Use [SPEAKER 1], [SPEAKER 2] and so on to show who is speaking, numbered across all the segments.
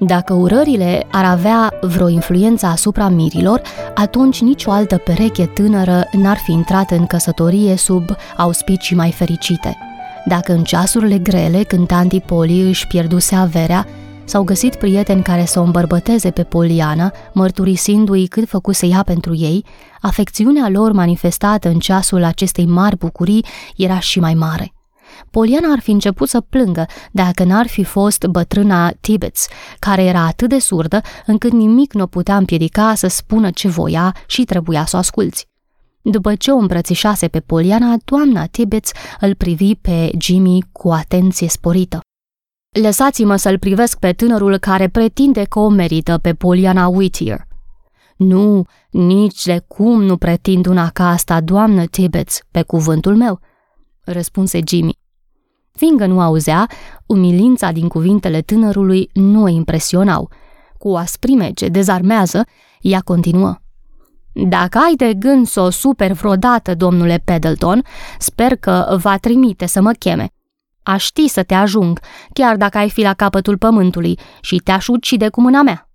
[SPEAKER 1] Dacă urările ar avea vreo influență asupra mirilor, atunci nicio altă pereche tânără n-ar fi intrat în căsătorie sub auspicii mai fericite. Dacă în ceasurile grele, când tanti Poli își pierduse averea, s-au găsit prieteni care să o îmbărbăteze pe Poliana, mărturisindu-i cât făcuse ea pentru ei, afecțiunea lor manifestată în ceasul acestei mari bucurii era și mai mare. Poliana ar fi început să plângă dacă n-ar fi fost bătrâna Tibbets, care era atât de surdă încât nimic nu o putea împiedica să spună ce voia și trebuia să o asculți. După ce o îmbrățișase pe Poliana, doamna Tibbets îl privi pe Jimmy cu atenție sporită. Lăsați-mă să-l privesc pe tânărul care pretinde că o merită pe Poliana Whittier. Nu, nici de cum nu pretind una ca asta, doamnă Tibbets, pe cuvântul meu, răspunse Jimmy. Fiindcă nu auzea, umilința din cuvintele tânărului nu o impresionau. Cu o asprime ce dezarmează, ea continuă. Dacă ai de gând să o super vreodată, domnule Peddleton, sper că va trimite să mă cheme. Aș ști să te ajung, chiar dacă ai fi la capătul pământului și te-aș ucide cu mâna mea.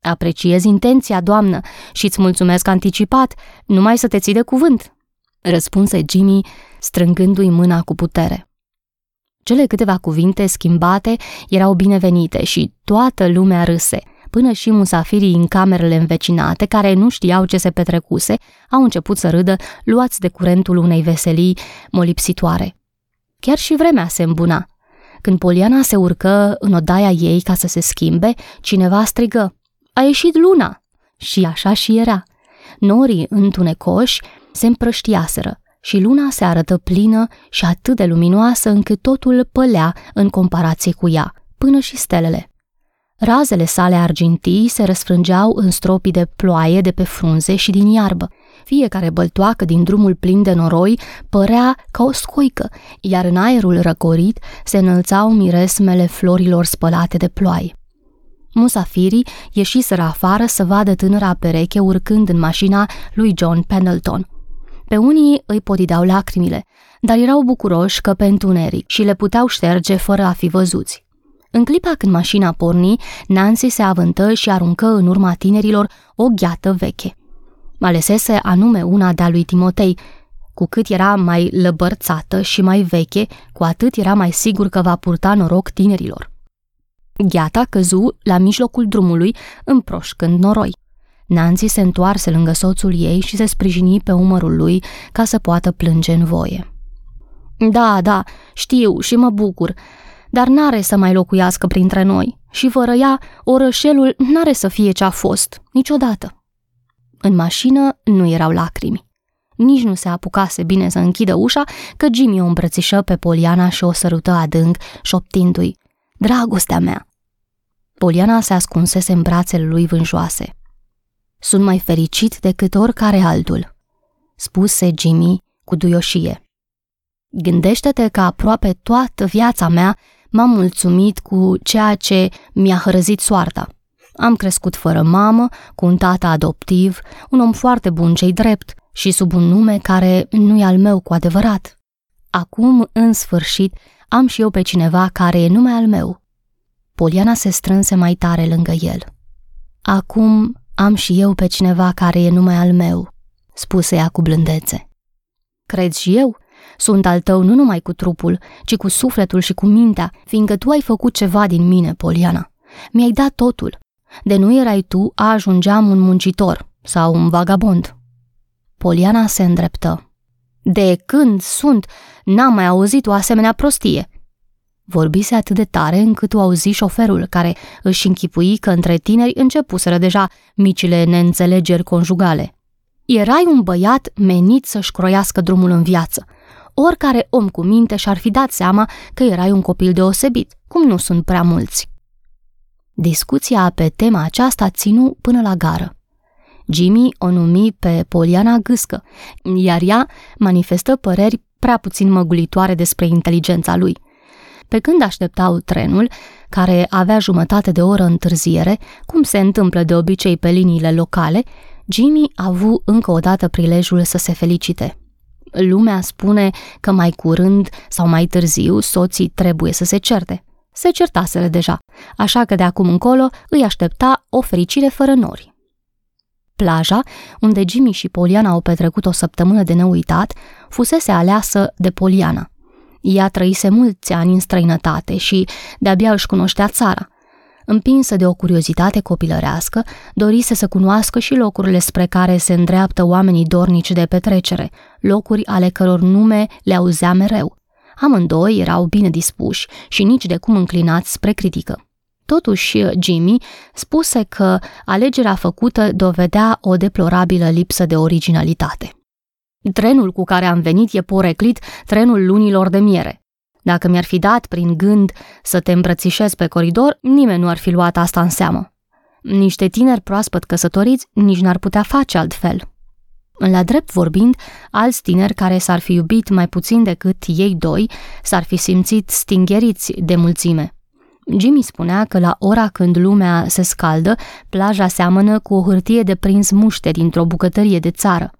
[SPEAKER 1] Apreciez intenția, doamnă, și îți mulțumesc anticipat, numai să te ții de cuvânt, răspunse Jimmy, strângându-i mâna cu putere. Cele câteva cuvinte schimbate erau binevenite și toată lumea râse, până și musafirii în camerele învecinate, care nu știau ce se petrecuse, au început să râdă, luați de curentul unei veselii molipsitoare. Chiar și vremea se îmbuna. Când Poliana se urcă în odaia ei ca să se schimbe, cineva strigă, A ieșit luna! Și așa și era. Norii întunecoși se împrăștiaseră și luna se arătă plină și atât de luminoasă încât totul pălea în comparație cu ea, până și stelele. Razele sale argintii se răsfrângeau în stropii de ploaie de pe frunze și din iarbă. Fiecare băltoacă din drumul plin de noroi părea ca o scoică, iar în aerul răcorit se înălțau miresmele florilor spălate de ploaie. Musafirii ieșiseră afară să vadă tânăra pereche urcând în mașina lui John Pendleton. Pe unii îi podidau lacrimile, dar erau bucuroși că pe întuneric și le puteau șterge fără a fi văzuți. În clipa când mașina porni, Nancy se avântă și aruncă în urma tinerilor o gheată veche. Alesese anume una de-a lui Timotei. Cu cât era mai lăbărțată și mai veche, cu atât era mai sigur că va purta noroc tinerilor. Gheata căzu la mijlocul drumului, împroșcând noroi. Nancy se întoarse lângă soțul ei și se sprijini pe umărul lui ca să poată plânge în voie. Da, da, știu și mă bucur, dar n-are să mai locuiască printre noi și fără ea, orășelul n-are să fie ce a fost, niciodată. În mașină nu erau lacrimi. Nici nu se apucase bine să închidă ușa, că Jimmy o îmbrățișă pe Poliana și o sărută adânc, șoptindu-i, Dragostea mea! Poliana se ascunsese în brațele lui vânjoase. Sunt mai fericit decât oricare altul, spuse Jimmy cu duioșie. Gândește-te că aproape toată viața mea m-am mulțumit cu ceea ce mi-a hărăzit soarta. Am crescut fără mamă, cu un tată adoptiv, un om foarte bun cei drept și sub un nume care nu e al meu cu adevărat. Acum, în sfârșit, am și eu pe cineva care e numai al meu. Poliana se strânse mai tare lângă el. Acum am și eu pe cineva care e numai al meu, spuse ea cu blândețe. Crezi și eu? Sunt al tău nu numai cu trupul, ci cu sufletul și cu mintea, fiindcă tu ai făcut ceva din mine, Poliana. Mi-ai dat totul. De nu erai tu, ajungeam un muncitor sau un vagabond. Poliana se îndreptă. De când sunt, n-am mai auzit o asemenea prostie. Vorbise atât de tare încât o auzi șoferul, care își închipui că între tineri începuseră deja micile neînțelegeri conjugale. Erai un băiat menit să-și croiască drumul în viață. Oricare om cu minte și-ar fi dat seama că erai un copil deosebit, cum nu sunt prea mulți. Discuția pe tema aceasta ținu până la gară. Jimmy o numi pe Poliana gâscă, iar ea manifestă păreri prea puțin măgulitoare despre inteligența lui. Pe când așteptau trenul, care avea jumătate de oră întârziere, cum se întâmplă de obicei pe liniile locale, Jimmy a avut încă o dată prilejul să se felicite. Lumea spune că mai curând sau mai târziu soții trebuie să se certe. Se certaseră deja, așa că de acum încolo îi aștepta o fericire fără nori. Plaja, unde Jimmy și Poliana au petrecut o săptămână de neuitat, fusese aleasă de Poliana. Ea trăise mulți ani în străinătate și de-abia își cunoștea țara. Împinsă de o curiozitate copilărească, dorise să cunoască și locurile spre care se îndreaptă oamenii dornici de petrecere, locuri ale căror nume le auzea mereu. Amândoi erau bine dispuși și nici de cum înclinați spre critică. Totuși, Jimmy spuse că alegerea făcută dovedea o deplorabilă lipsă de originalitate. Trenul cu care am venit e poreclit trenul lunilor de miere. Dacă mi-ar fi dat prin gând să te îmbrățișez pe coridor, nimeni nu ar fi luat asta în seamă. Niște tineri proaspăt căsătoriți nici n-ar putea face altfel. La drept vorbind, alți tineri care s-ar fi iubit mai puțin decât ei doi s-ar fi simțit stingheriți de mulțime. Jimmy spunea că la ora când lumea se scaldă, plaja seamănă cu o hârtie de prins muște dintr-o bucătărie de țară.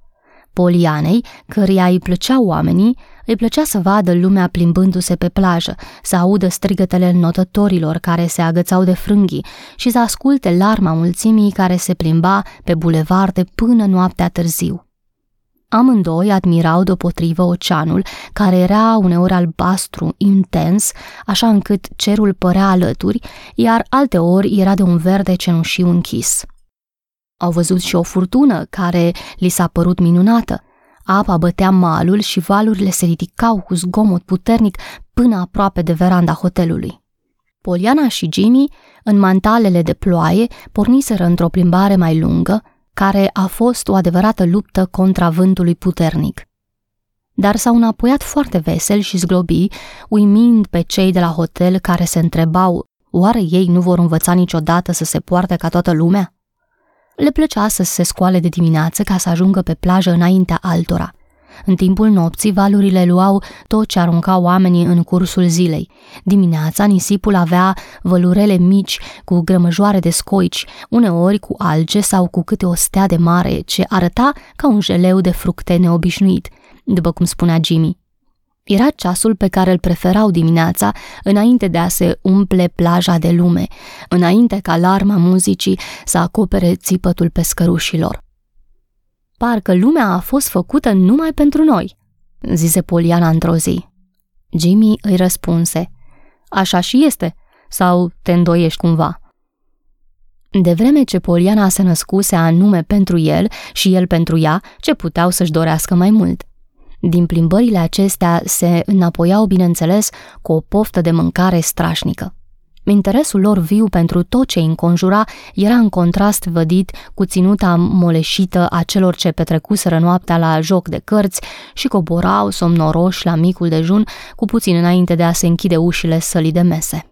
[SPEAKER 1] Polianei, căreia îi plăceau oamenii, îi plăcea să vadă lumea plimbându-se pe plajă, să audă strigătele notătorilor care se agățau de frânghii și să asculte larma mulțimii care se plimba pe bulevarde până noaptea târziu. Amândoi admirau deopotrivă oceanul, care era uneori albastru, intens, așa încât cerul părea alături, iar alteori era de un verde cenușiu închis. Au văzut și o furtună care li s-a părut minunată. Apa bătea malul și valurile se ridicau cu zgomot puternic până aproape de veranda hotelului. Poliana și Jimmy, în mantalele de ploaie, porniseră într-o plimbare mai lungă, care a fost o adevărată luptă contra vântului puternic. Dar s-au înapoiat foarte vesel și zglobi, uimind pe cei de la hotel care se întrebau oare ei nu vor învăța niciodată să se poarte ca toată lumea? Le plăcea să se scoale de dimineață ca să ajungă pe plajă înaintea altora – în timpul nopții, valurile luau tot ce aruncau oamenii în cursul zilei. Dimineața, nisipul avea vălurele mici cu grămăjoare de scoici, uneori cu alge sau cu câte o stea de mare, ce arăta ca un jeleu de fructe neobișnuit, după cum spunea Jimmy. Era ceasul pe care îl preferau dimineața, înainte de a se umple plaja de lume, înainte ca alarma muzicii să acopere țipătul pescărușilor. Parcă lumea a fost făcută numai pentru noi, zise Poliana într-o zi. Jimmy îi răspunse, așa și este, sau te îndoiești cumva? De vreme ce Poliana se născuse anume pentru el și el pentru ea, ce puteau să-și dorească mai mult. Din plimbările acestea se înapoiau, bineînțeles, cu o poftă de mâncare strașnică. Interesul lor viu pentru tot ce îi înconjura era în contrast vădit cu ținuta moleșită a celor ce petrecuseră noaptea la joc de cărți și coborau somnoroși la micul dejun cu puțin înainte de a se închide ușile sălii de mese.